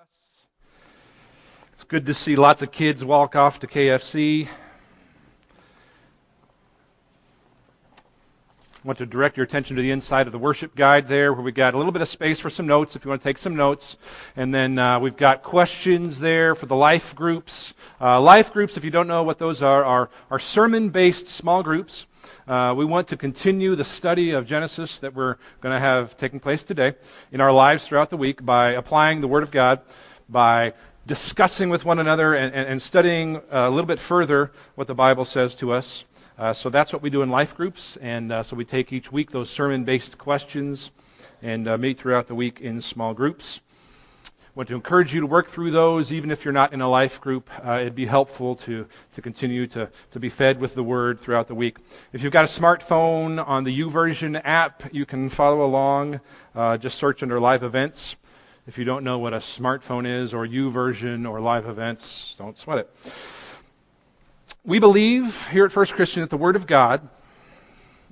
us. It's good to see lots of kids walk off to KFC. Want to direct your attention to the inside of the worship guide there, where we got a little bit of space for some notes if you want to take some notes. And then uh, we've got questions there for the life groups. Uh, life groups, if you don't know what those are, are, are sermon based small groups. Uh, we want to continue the study of Genesis that we're going to have taking place today in our lives throughout the week by applying the Word of God, by discussing with one another and, and, and studying a little bit further what the Bible says to us. Uh, so that's what we do in life groups. And uh, so we take each week those sermon based questions and uh, meet throughout the week in small groups want to encourage you to work through those, even if you're not in a life group. Uh, it'd be helpful to, to continue to, to be fed with the Word throughout the week. If you've got a smartphone on the YouVersion app, you can follow along. Uh, just search under live events. If you don't know what a smartphone is, or YouVersion, or live events, don't sweat it. We believe here at First Christian that the Word of God,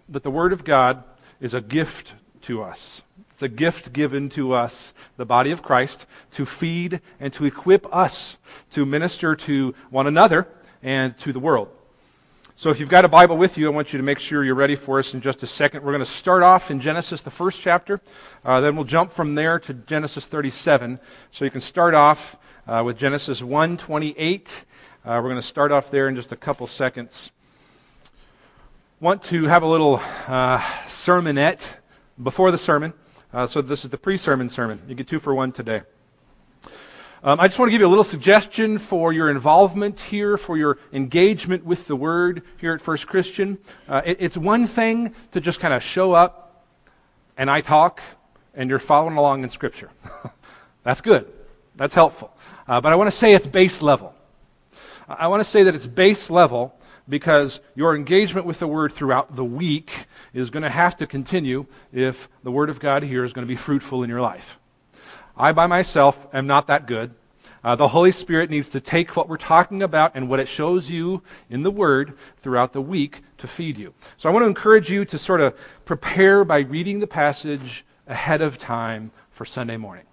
that the Word of God is a gift to us. It's a gift given to us, the body of Christ, to feed and to equip us to minister to one another and to the world. So if you've got a Bible with you, I want you to make sure you're ready for us in just a second. We're going to start off in Genesis, the first chapter. Uh, then we'll jump from there to Genesis 37. So you can start off uh, with Genesis 1:28. Uh, we're going to start off there in just a couple seconds. Want to have a little uh, sermonette before the sermon. Uh, so this is the pre-sermon sermon. You get two for one today. Um, I just want to give you a little suggestion for your involvement here, for your engagement with the Word here at First Christian. Uh, it, it's one thing to just kind of show up and I talk and you're following along in Scripture. That's good. That's helpful. Uh, but I want to say it's base level. I want to say that it's base level because your engagement with the Word throughout the week is going to have to continue if the Word of God here is going to be fruitful in your life. I, by myself, am not that good. Uh, the Holy Spirit needs to take what we're talking about and what it shows you in the Word throughout the week to feed you. So I want to encourage you to sort of prepare by reading the passage ahead of time for Sunday morning.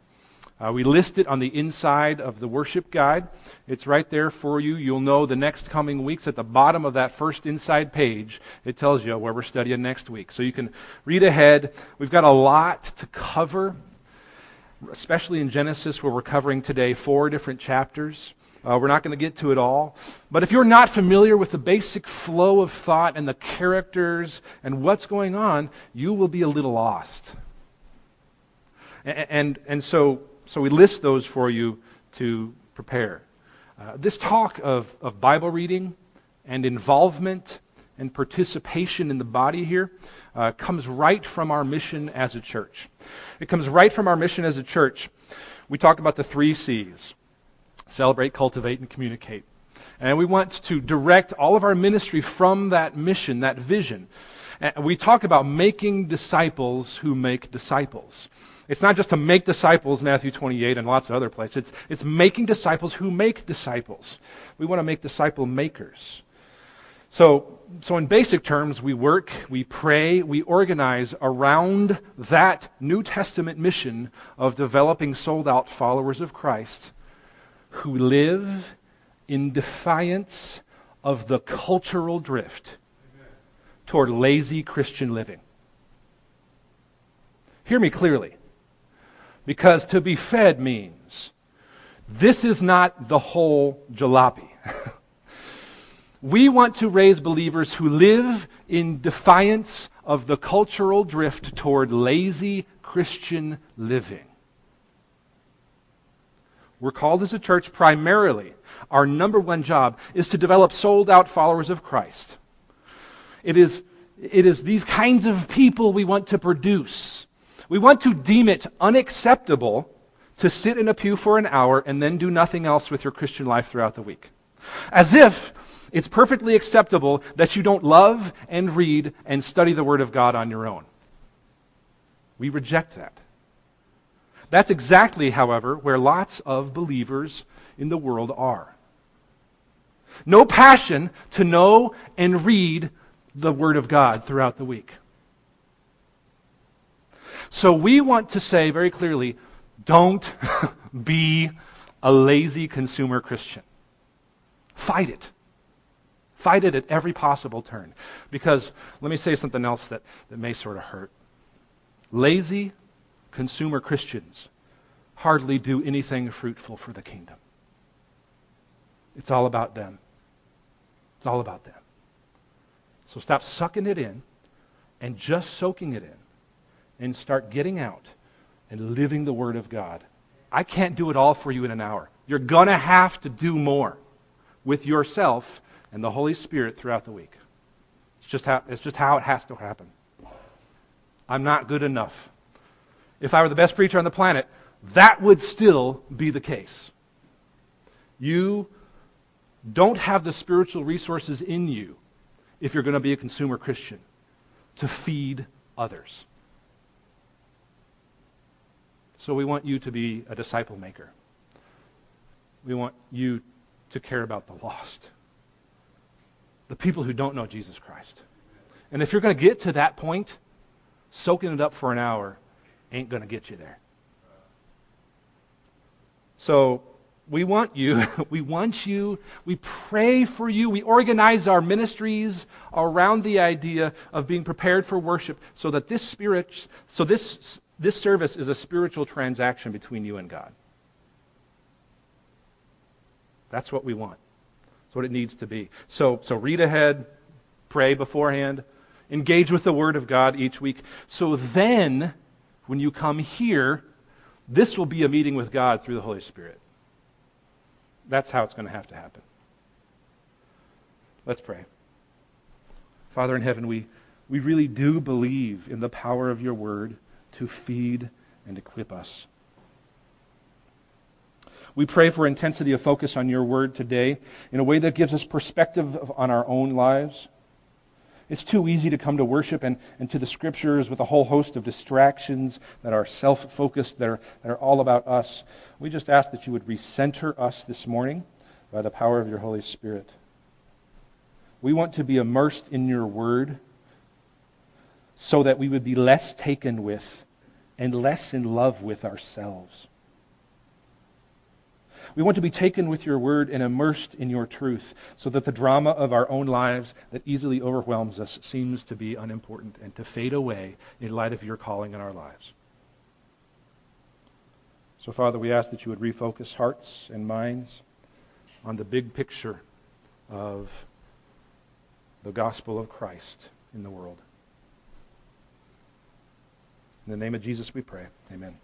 Uh, we list it on the inside of the worship guide. It's right there for you. You'll know the next coming weeks at the bottom of that first inside page. It tells you where we're studying next week. So you can read ahead. We've got a lot to cover, especially in Genesis, where we're covering today four different chapters. Uh, we're not going to get to it all. But if you're not familiar with the basic flow of thought and the characters and what's going on, you will be a little lost. And, and, and so so we list those for you to prepare. Uh, this talk of, of Bible reading and involvement and participation in the body here uh, comes right from our mission as a church. It comes right from our mission as a church. We talk about the three C's celebrate, cultivate, and communicate. And we want to direct all of our ministry from that mission, that vision. And we talk about making disciples who make disciples. It's not just to make disciples, Matthew 28 and lots of other places. It's, it's making disciples who make disciples. We want to make disciple makers. So, so, in basic terms, we work, we pray, we organize around that New Testament mission of developing sold out followers of Christ who live in defiance of the cultural drift toward lazy Christian living. Hear me clearly. Because to be fed means this is not the whole jalopy. we want to raise believers who live in defiance of the cultural drift toward lazy Christian living. We're called as a church primarily, our number one job is to develop sold out followers of Christ. It is, it is these kinds of people we want to produce we want to deem it unacceptable to sit in a pew for an hour and then do nothing else with your Christian life throughout the week. As if it's perfectly acceptable that you don't love and read and study the Word of God on your own. We reject that. That's exactly, however, where lots of believers in the world are. No passion to know and read the Word of God throughout the week. So we want to say very clearly don't be a lazy consumer Christian. Fight it. Fight it at every possible turn. Because let me say something else that, that may sort of hurt. Lazy consumer Christians hardly do anything fruitful for the kingdom. It's all about them. It's all about them. So stop sucking it in and just soaking it in and start getting out and living the Word of God. I can't do it all for you in an hour. You're going to have to do more with yourself and the Holy Spirit throughout the week. It's just how, it's just how it has to happen. I'm not good enough. If I were the best preacher on the planet, that would still be the case. You don't have the spiritual resources in you if you're going to be a consumer Christian to feed others. So we want you to be a disciple maker. We want you to care about the lost, the people who don't know Jesus Christ. And if you're going to get to that point, soaking it up for an hour ain't going to get you there. So we want you. We want you. We pray for you. We organize our ministries around the idea of being prepared for worship so that this spirit, so this, this service is a spiritual transaction between you and God. That's what we want. That's what it needs to be. So, so read ahead, pray beforehand, engage with the Word of God each week. So then, when you come here, this will be a meeting with God through the Holy Spirit. That's how it's going to have to happen. Let's pray. Father in heaven, we, we really do believe in the power of your word to feed and equip us. We pray for intensity of focus on your word today in a way that gives us perspective on our own lives. It's too easy to come to worship and, and to the scriptures with a whole host of distractions that are self focused, that are, that are all about us. We just ask that you would recenter us this morning by the power of your Holy Spirit. We want to be immersed in your word so that we would be less taken with and less in love with ourselves. We want to be taken with your word and immersed in your truth so that the drama of our own lives that easily overwhelms us seems to be unimportant and to fade away in light of your calling in our lives. So, Father, we ask that you would refocus hearts and minds on the big picture of the gospel of Christ in the world. In the name of Jesus we pray. Amen.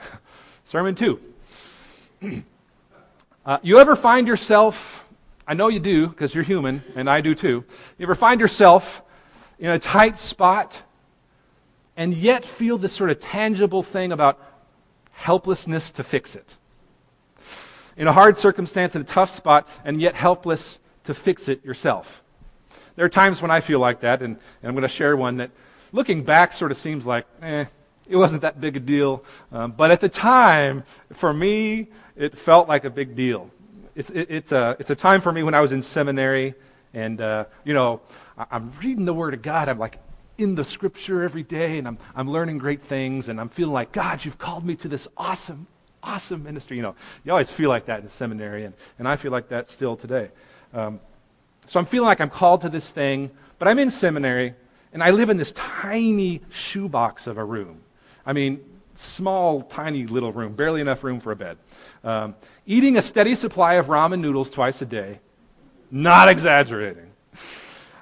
Sermon 2. uh, you ever find yourself, I know you do because you're human, and I do too. You ever find yourself in a tight spot and yet feel this sort of tangible thing about helplessness to fix it? In a hard circumstance, in a tough spot, and yet helpless to fix it yourself. There are times when I feel like that, and, and I'm going to share one that looking back sort of seems like, eh, it wasn't that big a deal. Um, but at the time, for me, it felt like a big deal. It's, it, it's, a, it's a time for me when I was in seminary, and, uh, you know, I, I'm reading the Word of God. I'm like in the Scripture every day, and I'm, I'm learning great things, and I'm feeling like, God, you've called me to this awesome, awesome ministry. You know, you always feel like that in seminary, and, and I feel like that still today. Um, so I'm feeling like I'm called to this thing, but I'm in seminary, and I live in this tiny shoebox of a room. I mean, small, tiny little room, barely enough room for a bed. Um, eating a steady supply of ramen noodles twice a day, not exaggerating.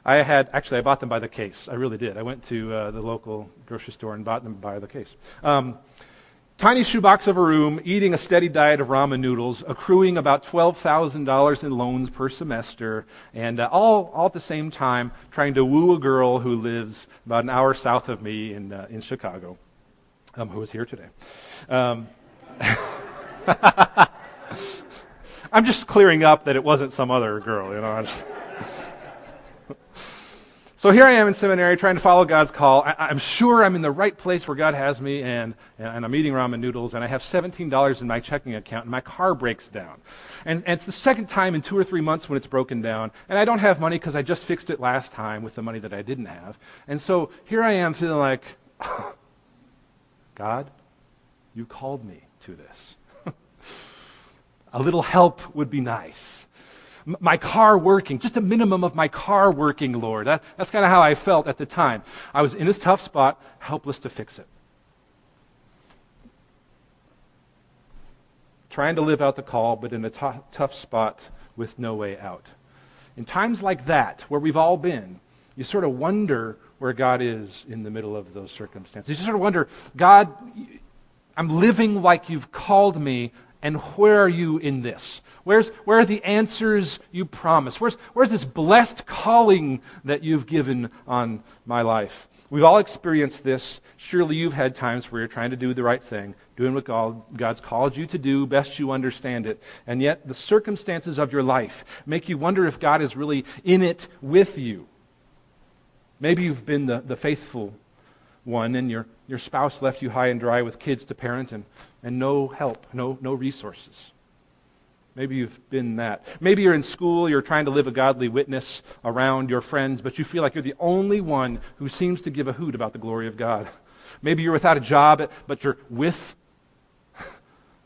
I had, actually, I bought them by the case. I really did. I went to uh, the local grocery store and bought them by the case. Um, tiny shoebox of a room, eating a steady diet of ramen noodles, accruing about $12,000 in loans per semester, and uh, all, all at the same time trying to woo a girl who lives about an hour south of me in, uh, in Chicago, um, who is here today. Um, I'm just clearing up that it wasn't some other girl, you know. So here I am in seminary trying to follow God's call. I, am sure I'm in the right place where God has me, and, and I'm eating ramen noodles, and I have $17 in my checking account, and my car breaks down. And, and it's the second time in two or three months when it's broken down, and I don't have money because I just fixed it last time with the money that I didn't have. And so here I am feeling like, God, you called me to this. a little help would be nice. My car working, just a minimum of my car working, Lord. That, that's kind of how I felt at the time. I was in this tough spot, helpless to fix it. Trying to live out the call, but in a t- tough spot with no way out. In times like that, where we've all been, you sort of wonder where God is in the middle of those circumstances. You sort of wonder, God, I'm living like you've called me, and where are you in this? Where's, where are the answers you promised? Where's, where's this blessed calling that you've given on my life? We've all experienced this. Surely you've had times where you're trying to do the right thing, doing what God, God's called you to do, best you understand it. And yet the circumstances of your life make you wonder if God is really in it with you. Maybe you've been the, the faithful one and your, your spouse left you high and dry with kids to parent and, and no help, no, no resources. Maybe you've been that. Maybe you're in school, you're trying to live a godly witness around your friends, but you feel like you're the only one who seems to give a hoot about the glory of God. Maybe you're without a job, but you're with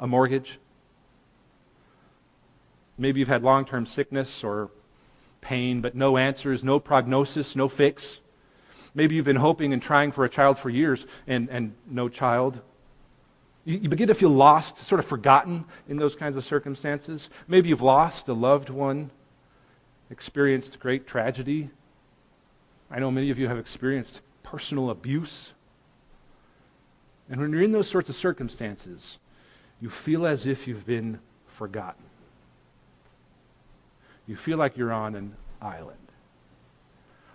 a mortgage. Maybe you've had long term sickness or pain, but no answers, no prognosis, no fix. Maybe you've been hoping and trying for a child for years and, and no child. You, you begin to feel lost, sort of forgotten in those kinds of circumstances. Maybe you've lost a loved one, experienced great tragedy. I know many of you have experienced personal abuse. And when you're in those sorts of circumstances, you feel as if you've been forgotten you feel like you're on an island.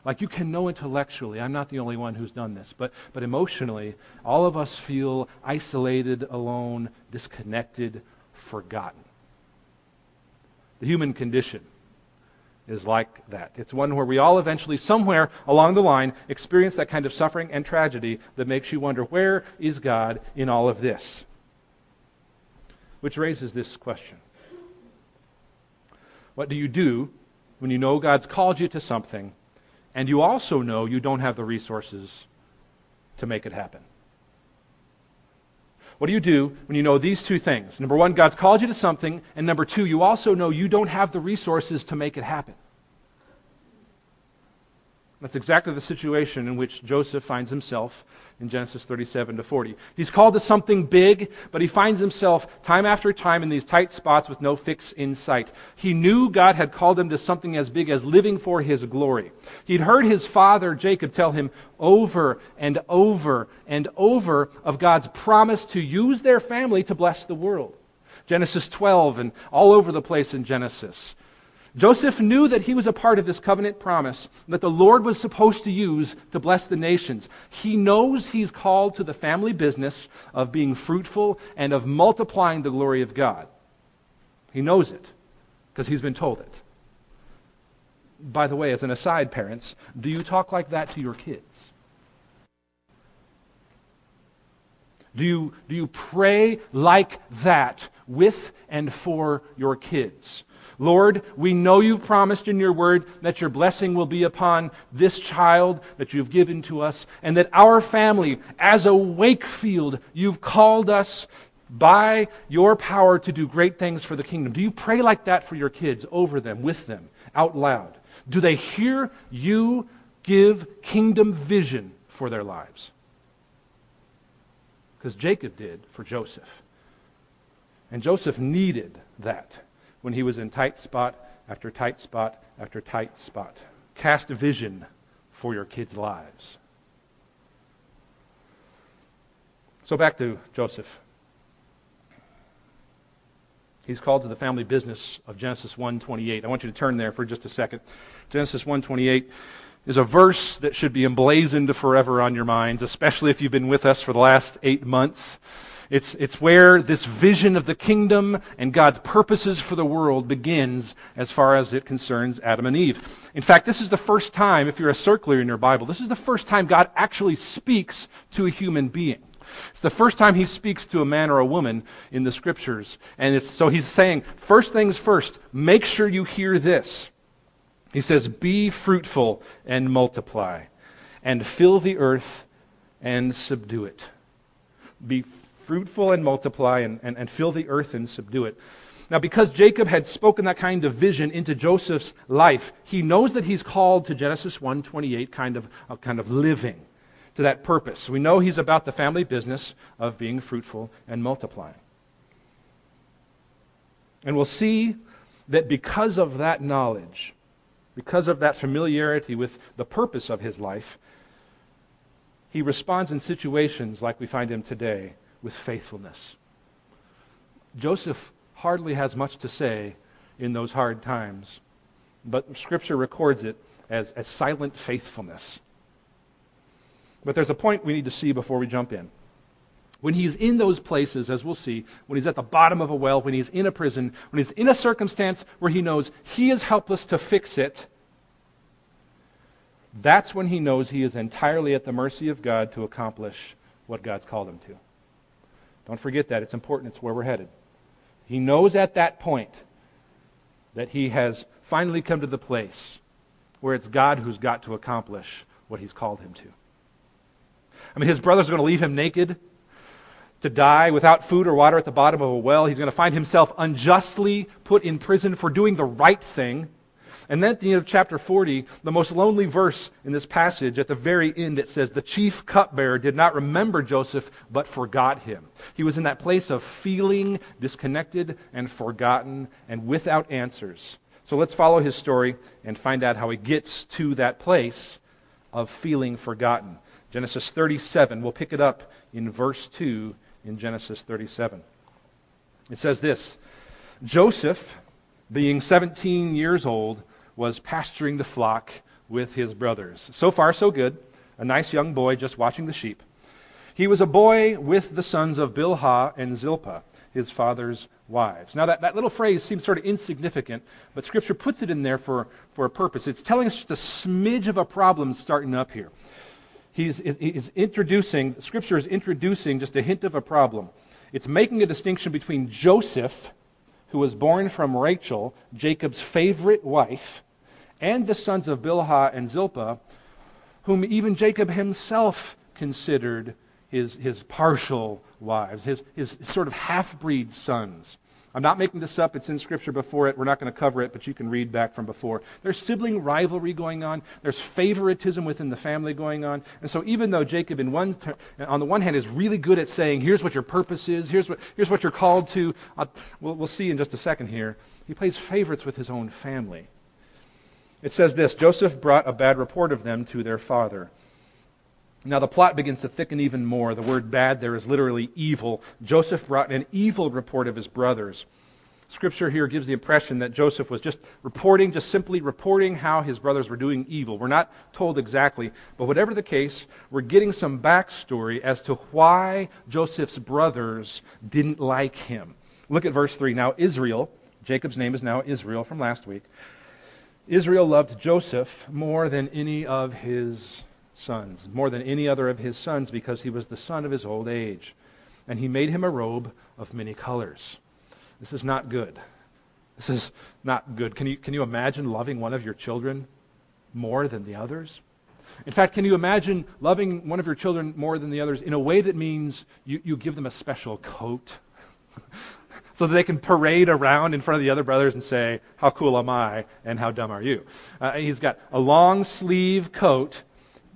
Like you can know intellectually, I'm not the only one who's done this, but, but emotionally, all of us feel isolated, alone, disconnected, forgotten. The human condition is like that. It's one where we all eventually, somewhere along the line, experience that kind of suffering and tragedy that makes you wonder where is God in all of this? Which raises this question what do you do when you know God's called you to something and you also know you don't have the resources to make it happen? What do you do when you know these two things? Number one, God's called you to something, and number two, you also know you don't have the resources to make it happen. That's exactly the situation in which Joseph finds himself in Genesis 37 to 40. He's called to something big, but he finds himself time after time in these tight spots with no fix in sight. He knew God had called him to something as big as living for his glory. He'd heard his father Jacob tell him over and over and over of God's promise to use their family to bless the world. Genesis 12 and all over the place in Genesis. Joseph knew that he was a part of this covenant promise that the Lord was supposed to use to bless the nations. He knows he's called to the family business of being fruitful and of multiplying the glory of God. He knows it because he's been told it. By the way, as an aside, parents, do you talk like that to your kids? Do you, do you pray like that with and for your kids? Lord, we know you've promised in your word that your blessing will be upon this child that you've given to us, and that our family, as a Wakefield, you've called us by your power to do great things for the kingdom. Do you pray like that for your kids, over them, with them, out loud? Do they hear you give kingdom vision for their lives? Because Jacob did for Joseph. And Joseph needed that when he was in tight spot after tight spot after tight spot. Cast a vision for your kids' lives. So back to Joseph. He's called to the family business of Genesis 1:28. I want you to turn there for just a second. Genesis 1:28 is a verse that should be emblazoned forever on your minds, especially if you've been with us for the last 8 months. It's, it's where this vision of the kingdom and God's purposes for the world begins as far as it concerns Adam and Eve. In fact, this is the first time, if you're a circler in your Bible, this is the first time God actually speaks to a human being. It's the first time he speaks to a man or a woman in the scriptures. And it's, so he's saying, first things first, make sure you hear this. He says, Be fruitful and multiply, and fill the earth and subdue it. Be fruitful and multiply and, and, and fill the earth and subdue it. Now, because Jacob had spoken that kind of vision into Joseph's life, he knows that he's called to Genesis 1:28 kind of, a kind of living to that purpose. We know he's about the family business of being fruitful and multiplying. And we'll see that because of that knowledge, because of that familiarity with the purpose of his life, he responds in situations like we find him today with faithfulness. Joseph hardly has much to say in those hard times, but Scripture records it as, as silent faithfulness. But there's a point we need to see before we jump in. When he's in those places, as we'll see, when he's at the bottom of a well, when he's in a prison, when he's in a circumstance where he knows he is helpless to fix it, that's when he knows he is entirely at the mercy of God to accomplish what God's called him to. Don't forget that. It's important. It's where we're headed. He knows at that point that he has finally come to the place where it's God who's got to accomplish what he's called him to. I mean, his brothers are going to leave him naked to die without food or water at the bottom of a well. He's going to find himself unjustly put in prison for doing the right thing. And then at the end of chapter 40, the most lonely verse in this passage, at the very end, it says, The chief cupbearer did not remember Joseph, but forgot him. He was in that place of feeling disconnected and forgotten and without answers. So let's follow his story and find out how he gets to that place of feeling forgotten. Genesis 37, we'll pick it up in verse 2 in Genesis 37. It says this Joseph, being 17 years old, was pasturing the flock with his brothers. So far, so good. A nice young boy just watching the sheep. He was a boy with the sons of Bilhah and Zilpah, his father's wives. Now, that, that little phrase seems sort of insignificant, but Scripture puts it in there for, for a purpose. It's telling us just a smidge of a problem starting up here. He's, he's introducing, Scripture is introducing just a hint of a problem. It's making a distinction between Joseph who was born from Rachel, Jacob's favorite wife, and the sons of Bilhah and Zilpah, whom even Jacob himself considered his, his partial wives, his, his sort of half breed sons. I'm not making this up. It's in Scripture before it. We're not going to cover it, but you can read back from before. There's sibling rivalry going on. There's favoritism within the family going on. And so, even though Jacob, in one on the one hand, is really good at saying, here's what your purpose is, here's what, here's what you're called to, we'll, we'll see in just a second here, he plays favorites with his own family. It says this Joseph brought a bad report of them to their father. Now the plot begins to thicken even more. The word bad there is literally evil. Joseph brought an evil report of his brothers. Scripture here gives the impression that Joseph was just reporting, just simply reporting how his brothers were doing evil. We're not told exactly, but whatever the case, we're getting some backstory as to why Joseph's brothers didn't like him. Look at verse 3. Now, Israel, Jacob's name is now Israel from last week. Israel loved Joseph more than any of his sons, more than any other of his sons, because he was the son of his old age. And he made him a robe of many colors. This is not good. This is not good. Can you, can you imagine loving one of your children more than the others? In fact, can you imagine loving one of your children more than the others in a way that means you, you give them a special coat? so that they can parade around in front of the other brothers and say, How cool am I and how dumb are you? Uh, he's got a long sleeve coat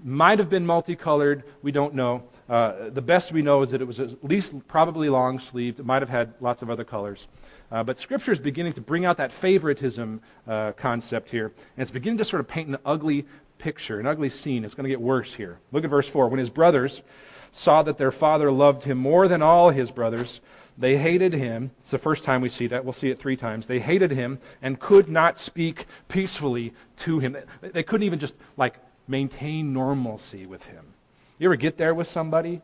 might have been multicolored. We don't know. Uh, the best we know is that it was at least probably long sleeved. It might have had lots of other colors. Uh, but Scripture is beginning to bring out that favoritism uh, concept here. And it's beginning to sort of paint an ugly picture, an ugly scene. It's going to get worse here. Look at verse 4. When his brothers saw that their father loved him more than all his brothers, they hated him. It's the first time we see that. We'll see it three times. They hated him and could not speak peacefully to him. They couldn't even just like maintain normalcy with him. You ever get there with somebody?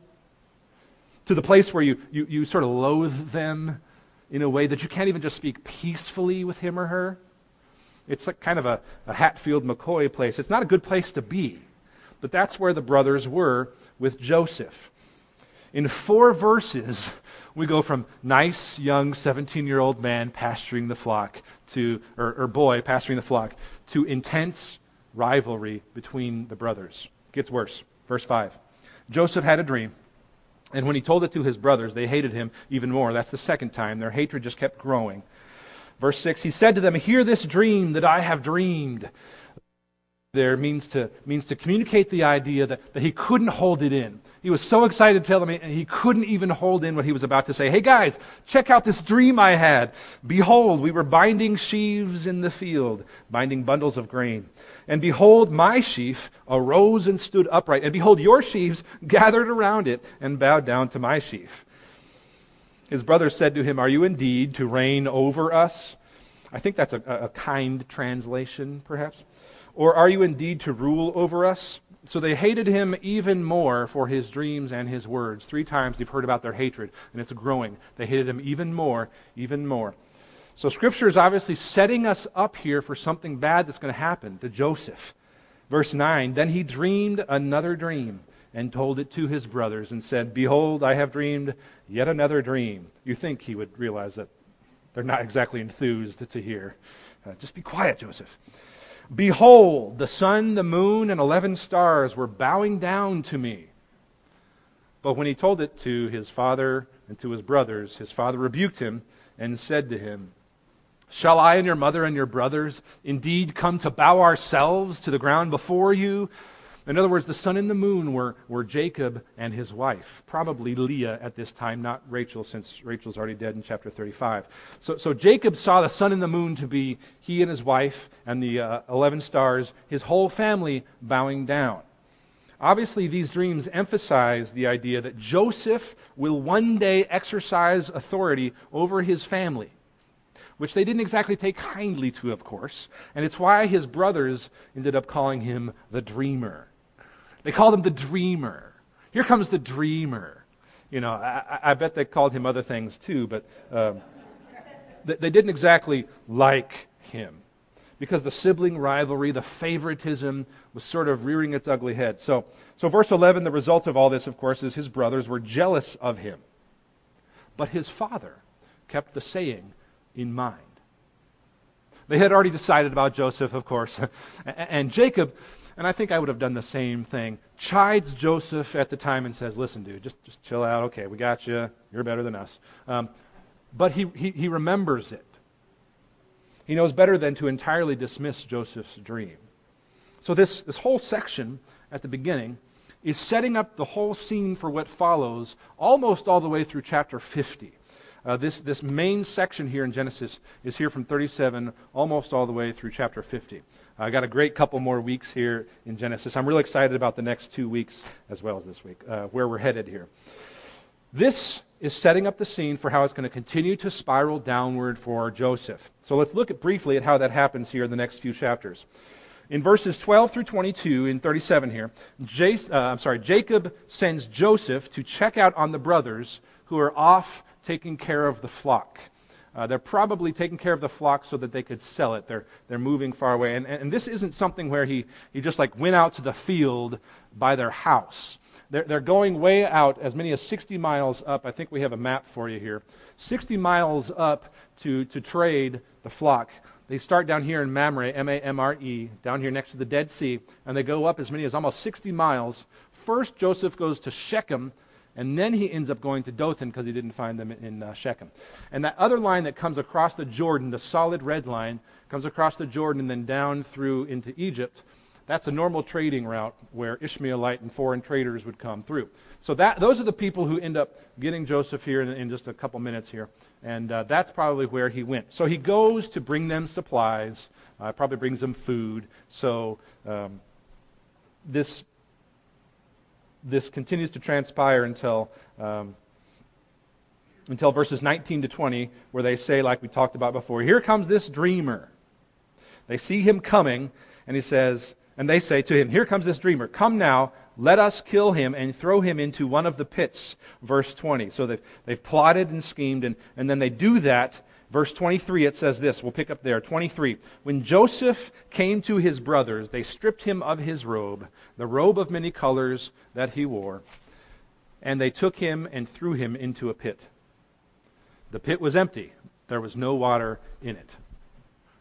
To the place where you, you, you sort of loathe them in a way that you can't even just speak peacefully with him or her? It's like kind of a, a Hatfield McCoy place. It's not a good place to be. But that's where the brothers were with Joseph. In four verses, we go from nice young 17 year old man pasturing the flock to, or, or boy pasturing the flock, to intense rivalry between the brothers. It gets worse. Verse 5. Joseph had a dream. And when he told it to his brothers, they hated him even more. That's the second time. Their hatred just kept growing. Verse 6 He said to them, Hear this dream that I have dreamed. There means to, means to communicate the idea that, that he couldn't hold it in. He was so excited to tell them, and he couldn't even hold in what he was about to say. Hey guys, check out this dream I had. Behold, we were binding sheaves in the field, binding bundles of grain. And behold, my sheaf arose and stood upright. And behold, your sheaves gathered around it and bowed down to my sheaf. His brothers said to him, Are you indeed to reign over us? I think that's a, a kind translation, perhaps. Or are you indeed to rule over us? So they hated him even more for his dreams and his words. Three times you've heard about their hatred, and it's growing. They hated him even more, even more. So Scripture is obviously setting us up here for something bad that's going to happen to Joseph. Verse 9 Then he dreamed another dream and told it to his brothers and said, Behold, I have dreamed yet another dream. You think he would realize that they're not exactly enthused to hear. Uh, just be quiet, Joseph. Behold, the sun, the moon, and eleven stars were bowing down to me. But when he told it to his father and to his brothers, his father rebuked him and said to him, Shall I and your mother and your brothers indeed come to bow ourselves to the ground before you? In other words, the sun and the moon were, were Jacob and his wife, probably Leah at this time, not Rachel, since Rachel's already dead in chapter 35. So, so Jacob saw the sun and the moon to be he and his wife and the uh, 11 stars, his whole family bowing down. Obviously, these dreams emphasize the idea that Joseph will one day exercise authority over his family which they didn't exactly take kindly to, of course. And it's why his brothers ended up calling him the dreamer. They called him the dreamer. Here comes the dreamer. You know, I, I bet they called him other things too, but um, they, they didn't exactly like him because the sibling rivalry, the favoritism was sort of rearing its ugly head. So, so verse 11, the result of all this, of course, is his brothers were jealous of him. But his father kept the saying in mind. They had already decided about Joseph, of course. and Jacob and I think I would have done the same thing. Chides Joseph at the time and says, Listen, dude, just, just chill out. Okay, we got you. You're better than us. Um, but he, he, he remembers it. He knows better than to entirely dismiss Joseph's dream. So, this, this whole section at the beginning is setting up the whole scene for what follows almost all the way through chapter 50. Uh, this, this main section here in Genesis is here from 37 almost all the way through chapter 50. I got a great couple more weeks here in Genesis. I'm really excited about the next two weeks as well as this week, uh, where we're headed here. This is setting up the scene for how it's going to continue to spiral downward for Joseph. So let's look at briefly at how that happens here in the next few chapters. In verses 12 through 22, in 37 here, uh, I'm sorry, Jacob sends Joseph to check out on the brothers who are off taking care of the flock. Uh, they're probably taking care of the flock so that they could sell it. They're, they're moving far away. And, and this isn't something where he, he just like went out to the field by their house. They're, they're going way out, as many as 60 miles up. I think we have a map for you here. 60 miles up to, to trade the flock. They start down here in Mamre, M A M R E, down here next to the Dead Sea, and they go up as many as almost 60 miles. First, Joseph goes to Shechem and then he ends up going to Dothan because he didn't find them in uh, Shechem. And that other line that comes across the Jordan, the solid red line, comes across the Jordan and then down through into Egypt. That's a normal trading route where Ishmaelite and foreign traders would come through. So that, those are the people who end up getting Joseph here in, in just a couple minutes here. And uh, that's probably where he went. So he goes to bring them supplies, uh, probably brings them food. So um, this this continues to transpire until, um, until verses 19 to 20, where they say, like we talked about before, Here comes this dreamer. They see him coming, and he says, and they say to him, Here comes this dreamer. Come now, let us kill him and throw him into one of the pits. Verse 20. So they've, they've plotted and schemed, and, and then they do that Verse 23, it says this. We'll pick up there. 23. When Joseph came to his brothers, they stripped him of his robe, the robe of many colors that he wore, and they took him and threw him into a pit. The pit was empty, there was no water in it.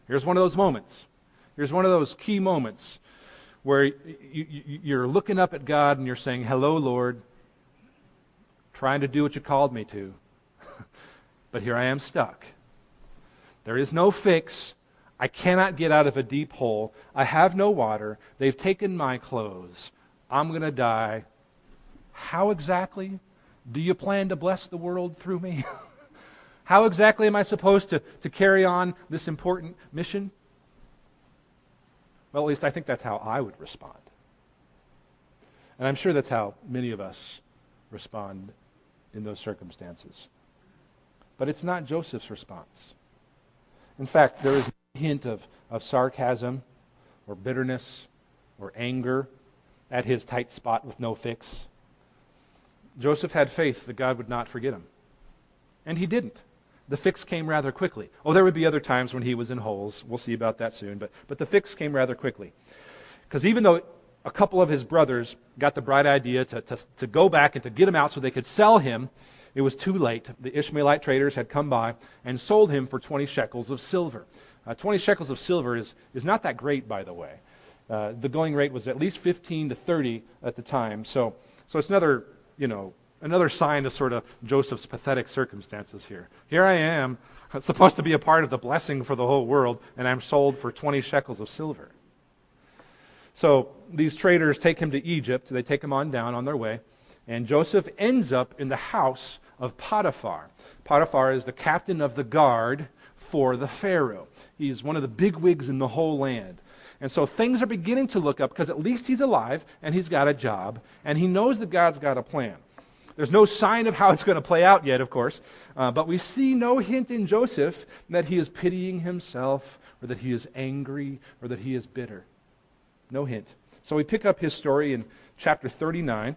Here's one of those moments. Here's one of those key moments where you, are looking up at God and you're saying, Hello, Lord. trying to do what you called me to. but here I am stuck. There is no fix. I cannot get out of a deep hole. I have no water. They've taken my clothes. I'm going to die. How exactly do you plan to bless the world through me? How exactly am I supposed to, to carry on this important mission? Well, at least I think that's how I would respond. And I'm sure that's how many of us respond in those circumstances. But it's not Joseph's response. In fact, there is no hint of, of sarcasm or bitterness or anger at his tight spot with no fix. Joseph had faith that God would not forget him. And he didn't. The fix came rather quickly. Oh, there would be other times when he was in holes. We'll see about that soon. But, but the fix came rather quickly. Because even though a couple of his brothers got the bright idea to, to, to go back and to get him out so they could sell him, it was too late. The Ishmaelite traders had come by and sold him for 20 shekels of silver. Uh, 20 shekels of silver is, is not that great, by the way. Uh, the going rate was at least 15 to 30 at the time. So, so it's another, you know, another sign of sort of Joseph's pathetic circumstances here. Here I am, supposed to be a part of the blessing for the whole world, and I'm sold for 20 shekels of silver. So these traders take him to Egypt. They take him on down on their way. And Joseph ends up in the house of Potiphar. Potiphar is the captain of the guard for the Pharaoh. He's one of the big wigs in the whole land. And so things are beginning to look up because at least he's alive and he's got a job and he knows that God's got a plan. There's no sign of how it's going to play out yet, of course, uh, but we see no hint in Joseph that he is pitying himself or that he is angry or that he is bitter. No hint. So we pick up his story in chapter 39,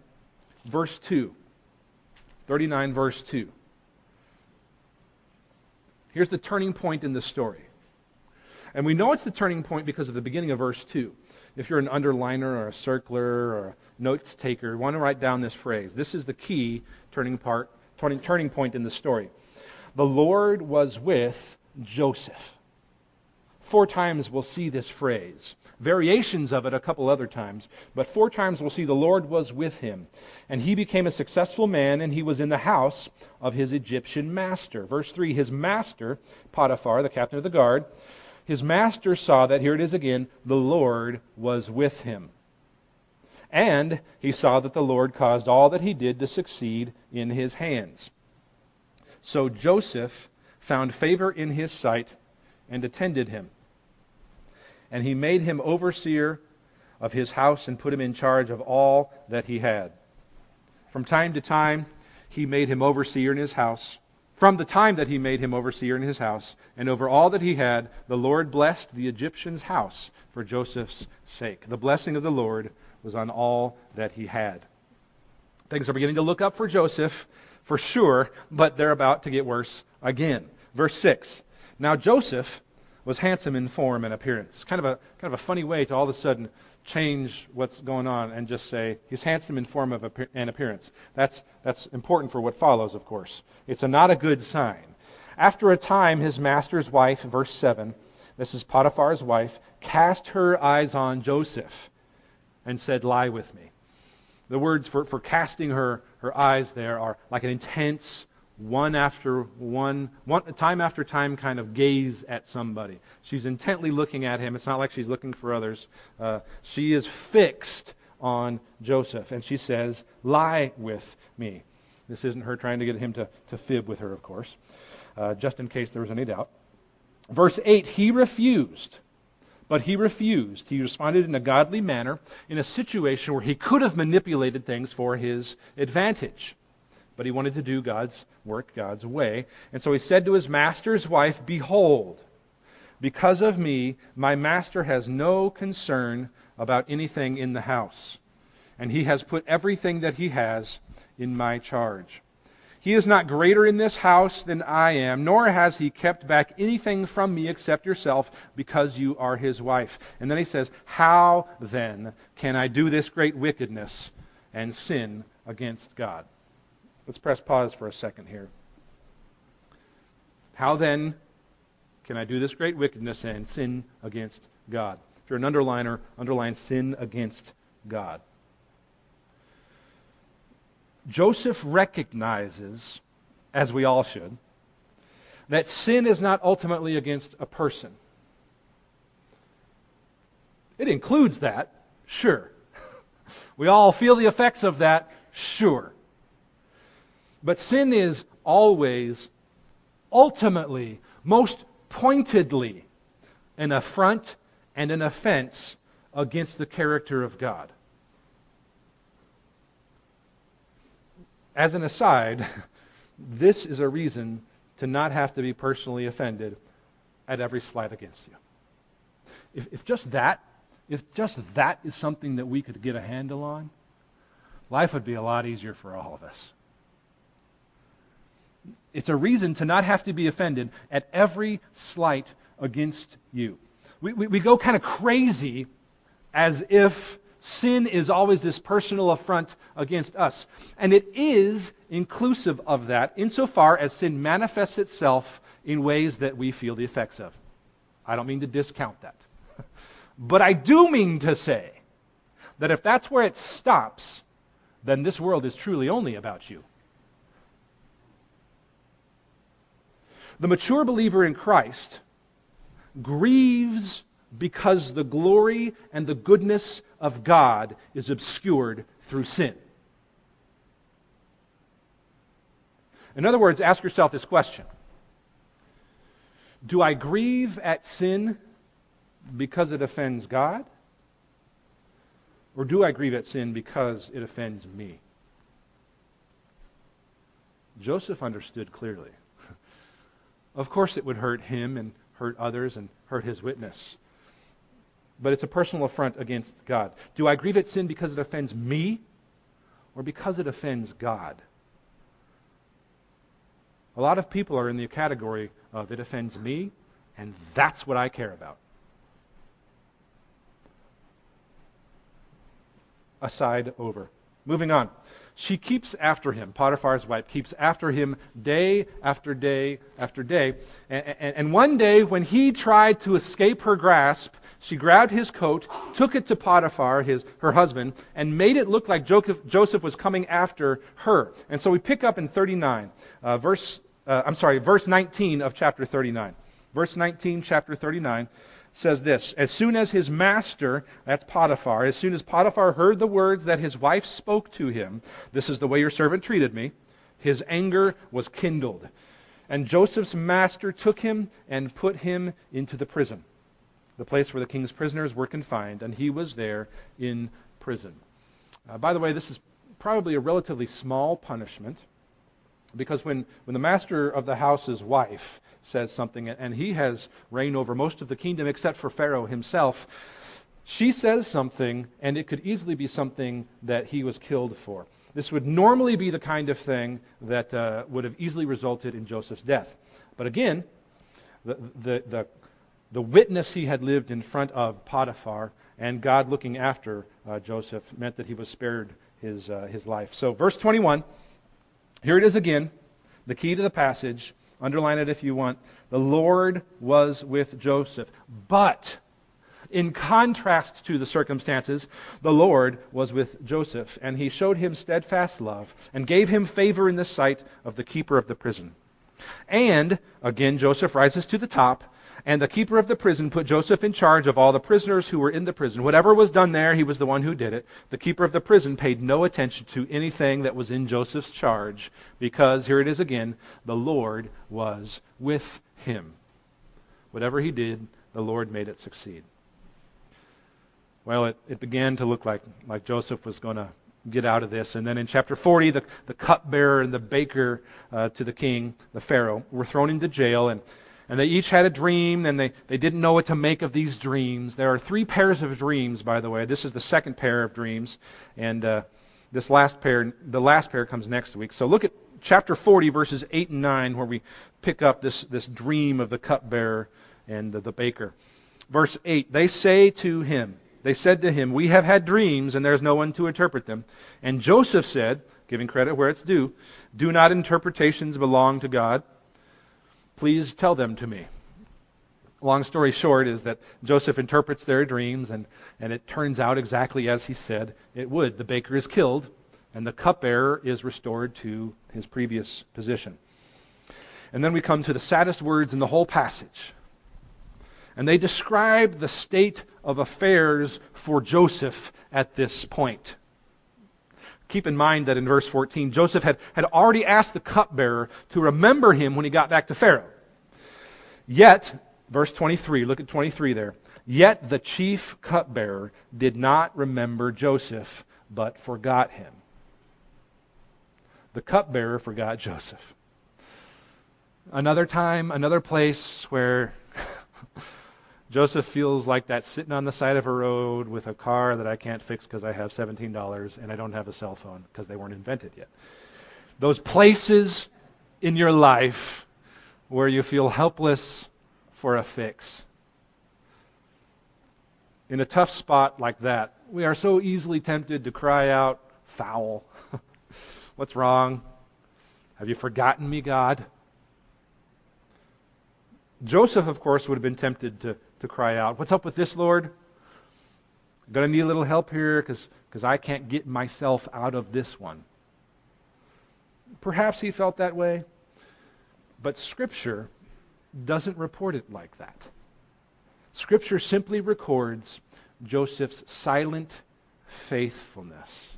verse 2. 39, verse 2. Here's the turning point in the story. And we know it's the turning point because of the beginning of verse 2. If you're an underliner or a circler or a notes taker, you want to write down this phrase. This is the key turning, part, turning, turning point in the story. The Lord was with Joseph. Four times we'll see this phrase. Variations of it a couple other times, but four times we'll see the Lord was with him. And he became a successful man, and he was in the house of his Egyptian master. Verse 3 His master, Potiphar, the captain of the guard, his master saw that, here it is again, the Lord was with him. And he saw that the Lord caused all that he did to succeed in his hands. So Joseph found favor in his sight and attended him. And he made him overseer of his house and put him in charge of all that he had. From time to time, he made him overseer in his house from the time that he made him overseer in his house, and over all that he had, the Lord blessed the Egyptian's house for Joseph's sake. The blessing of the Lord was on all that he had. Things are beginning to look up for Joseph, for sure, but they're about to get worse again. Verse 6 Now Joseph was handsome in form and appearance. Kind of a, kind of a funny way to all of a sudden change what's going on and just say he's handsome in form of an appearance. That's, that's important for what follows, of course. It's a, not a good sign. After a time, his master's wife, verse 7, this is Potiphar's wife, cast her eyes on Joseph and said, Lie with me. The words for, for casting her, her eyes there are like an intense one after one, one, time after time kind of gaze at somebody. She's intently looking at him. It's not like she's looking for others. Uh, she is fixed on Joseph, and she says, Lie with me. This isn't her trying to get him to, to fib with her, of course, uh, just in case there was any doubt. Verse 8 He refused. But he refused. He responded in a godly manner in a situation where he could have manipulated things for his advantage but he wanted to do God's work God's way. And so he said to his master's wife, Behold, because of me, my master has no concern about anything in the house, and he has put everything that he has in my charge. He is not greater in this house than I am, nor has he kept back anything from me except yourself, because you are his wife. And then he says, How then can I do this great wickedness and sin against God? Let's press pause for a second here. How then can I do this great wickedness and sin against God? If you're an underliner, underline sin against God. Joseph recognizes, as we all should, that sin is not ultimately against a person. It includes that, sure. We all feel the effects of that, sure. But sin is always, ultimately, most pointedly, an affront and an offense against the character of God. As an aside, this is a reason to not have to be personally offended at every slight against you. If, if just that, if just that is something that we could get a handle on, life would be a lot easier for all of us. It's a reason to not have to be offended at every slight against you. We, we, we go kind of crazy as if sin is always this personal affront against us. And it is inclusive of that insofar as sin manifests itself in ways that we feel the effects of. I don't mean to discount that. but I do mean to say that if that's where it stops, then this world is truly only about you. The mature believer in Christ grieves because the glory and the goodness of God is obscured through sin. In other words, ask yourself this question Do I grieve at sin because it offends God? Or do I grieve at sin because it offends me? Joseph understood clearly. Of course, it would hurt him and hurt others and hurt his witness. But it's a personal affront against God. Do I grieve at sin because it offends me or because it offends God? A lot of people are in the category of it offends me, and that's what I care about. Aside over. Moving on. She keeps after him. Potiphar's wife keeps after him day after day after day. And, and, and, one day, when he tried to escape her grasp, she grabbed his coat, took it to Potiphar, his, her husband, and made it look like Joseph was coming after her. And so we pick up in 39, uh, verse, uh, I'm sorry, verse 19 of chapter 39. Verse 19, chapter 39 says this As soon as his master, that's Potiphar, as soon as Potiphar heard the words that his wife spoke to him, this is the way your servant treated me, his anger was kindled. And Joseph's master took him and put him into the prison, the place where the king's prisoners were confined, and he was there in prison. Uh, by the way, this is probably a relatively small punishment because when, when the master of the house's wife says something, and he has reign over most of the kingdom except for Pharaoh himself, she says something, and it could easily be something that he was killed for. This would normally be the kind of thing that uh, would have easily resulted in Joseph's death. But again, the, the, the, the, witness he had lived in front of Potiphar and God looking after uh, Joseph meant that he was spared his, uh, his life. So, verse 21. Here it is again, the key to the passage. Underline it if you want. The Lord was with Joseph. But, in contrast to the circumstances, the Lord was with Joseph, and he showed him steadfast love and gave him favor in the sight of the keeper of the prison. And, again, Joseph rises to the top and the keeper of the prison put Joseph in charge of all the prisoners who were in the prison. Whatever was done there, he was the one who did it. The keeper of the prison paid no attention to anything that was in Joseph's charge because, here it is again, the Lord was with him. Whatever he did, the Lord made it succeed. Well, it, it began to look like, like Joseph was going to get out of this. And then in chapter 40, the, the cupbearer and the baker uh, to the king, the Pharaoh, were thrown into jail. And and they each had a dream, and they, they didn't know what to make of these dreams. There are three pairs of dreams, by the way. This is the second pair of dreams, and uh, this last pair, the last pair comes next week. So look at chapter 40, verses 8 and 9, where we pick up this, this dream of the cupbearer and the, the baker. Verse 8 They say to him, They said to him, We have had dreams, and there is no one to interpret them. And Joseph said, giving credit where it's due, Do not interpretations belong to God? Please tell them to me. Long story short is that Joseph interprets their dreams, and, and it turns out exactly as he said it would. The baker is killed, and the cupbearer is restored to his previous position. And then we come to the saddest words in the whole passage. And they describe the state of affairs for Joseph at this point. Keep in mind that in verse 14, Joseph had, had already asked the cupbearer to remember him when he got back to Pharaoh. Yet, verse 23, look at 23 there. Yet the chief cupbearer did not remember Joseph, but forgot him. The cupbearer forgot Joseph. Another time, another place where Joseph feels like that sitting on the side of a road with a car that I can't fix because I have $17 and I don't have a cell phone because they weren't invented yet. Those places in your life where you feel helpless for a fix. In a tough spot like that, we are so easily tempted to cry out, Foul. What's wrong? Have you forgotten me, God? Joseph, of course, would have been tempted to to cry out, What's up with this, Lord? I'm going to need a little help here because I can't get myself out of this one. Perhaps he felt that way, but Scripture doesn't report it like that. Scripture simply records Joseph's silent faithfulness.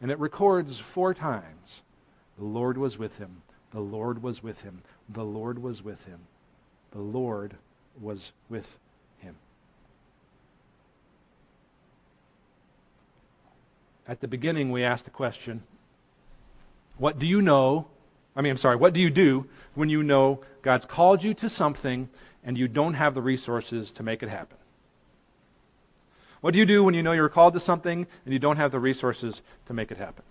And it records four times the Lord was with him, the Lord was with him, the Lord was with him, the Lord was with him. At the beginning, we asked the question What do you know? I mean, I'm sorry, what do you do when you know God's called you to something and you don't have the resources to make it happen? What do you do when you know you're called to something and you don't have the resources to make it happen?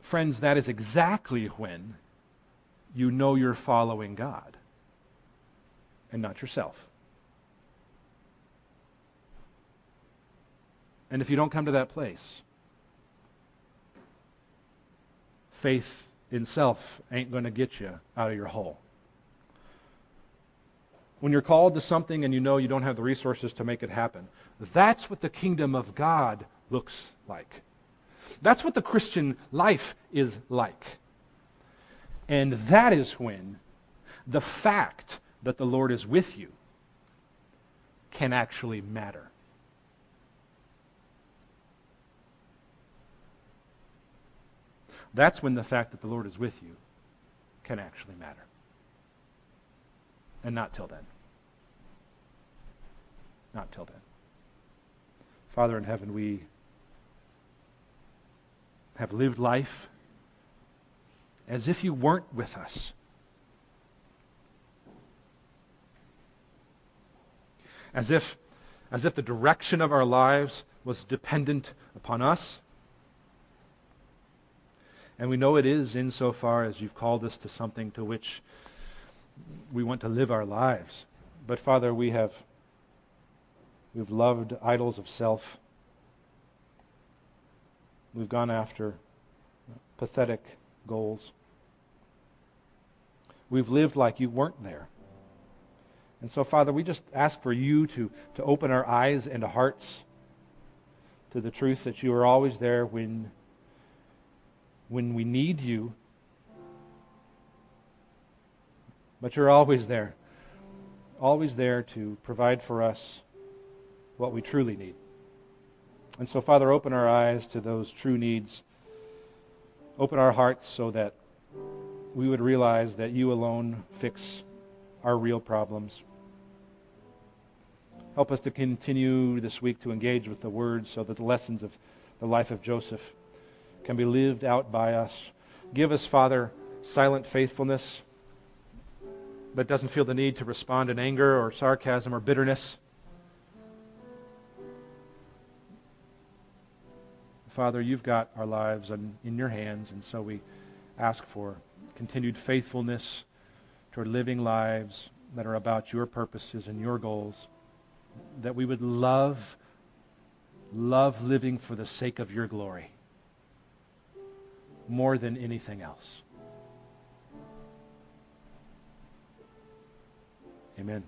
Friends, that is exactly when you know you're following God and not yourself. And if you don't come to that place, faith in self ain't going to get you out of your hole. When you're called to something and you know you don't have the resources to make it happen, that's what the kingdom of God looks like. That's what the Christian life is like. And that is when the fact that the Lord is with you can actually matter. That's when the fact that the Lord is with you can actually matter. And not till then. Not till then. Father in heaven, we have lived life as if you weren't with us. As if, as if the direction of our lives was dependent upon us. And we know it is insofar as you've called us to something to which we want to live our lives. But Father, we have we've loved idols of self. We've gone after pathetic goals. We've lived like you weren't there. And so, Father, we just ask for you to, to open our eyes and hearts to the truth that you are always there when, when we need you. But you're always there, always there to provide for us what we truly need. And so, Father, open our eyes to those true needs. Open our hearts so that we would realize that you alone fix our real problems. Help us to continue this week to engage with the Word so that the lessons of the life of Joseph can be lived out by us. Give us, Father, silent faithfulness that doesn't feel the need to respond in anger or sarcasm or bitterness. Father, you've got our lives in, in your hands, and so we ask for continued faithfulness toward living lives that are about your purposes and your goals. That we would love, love living for the sake of your glory more than anything else. Amen.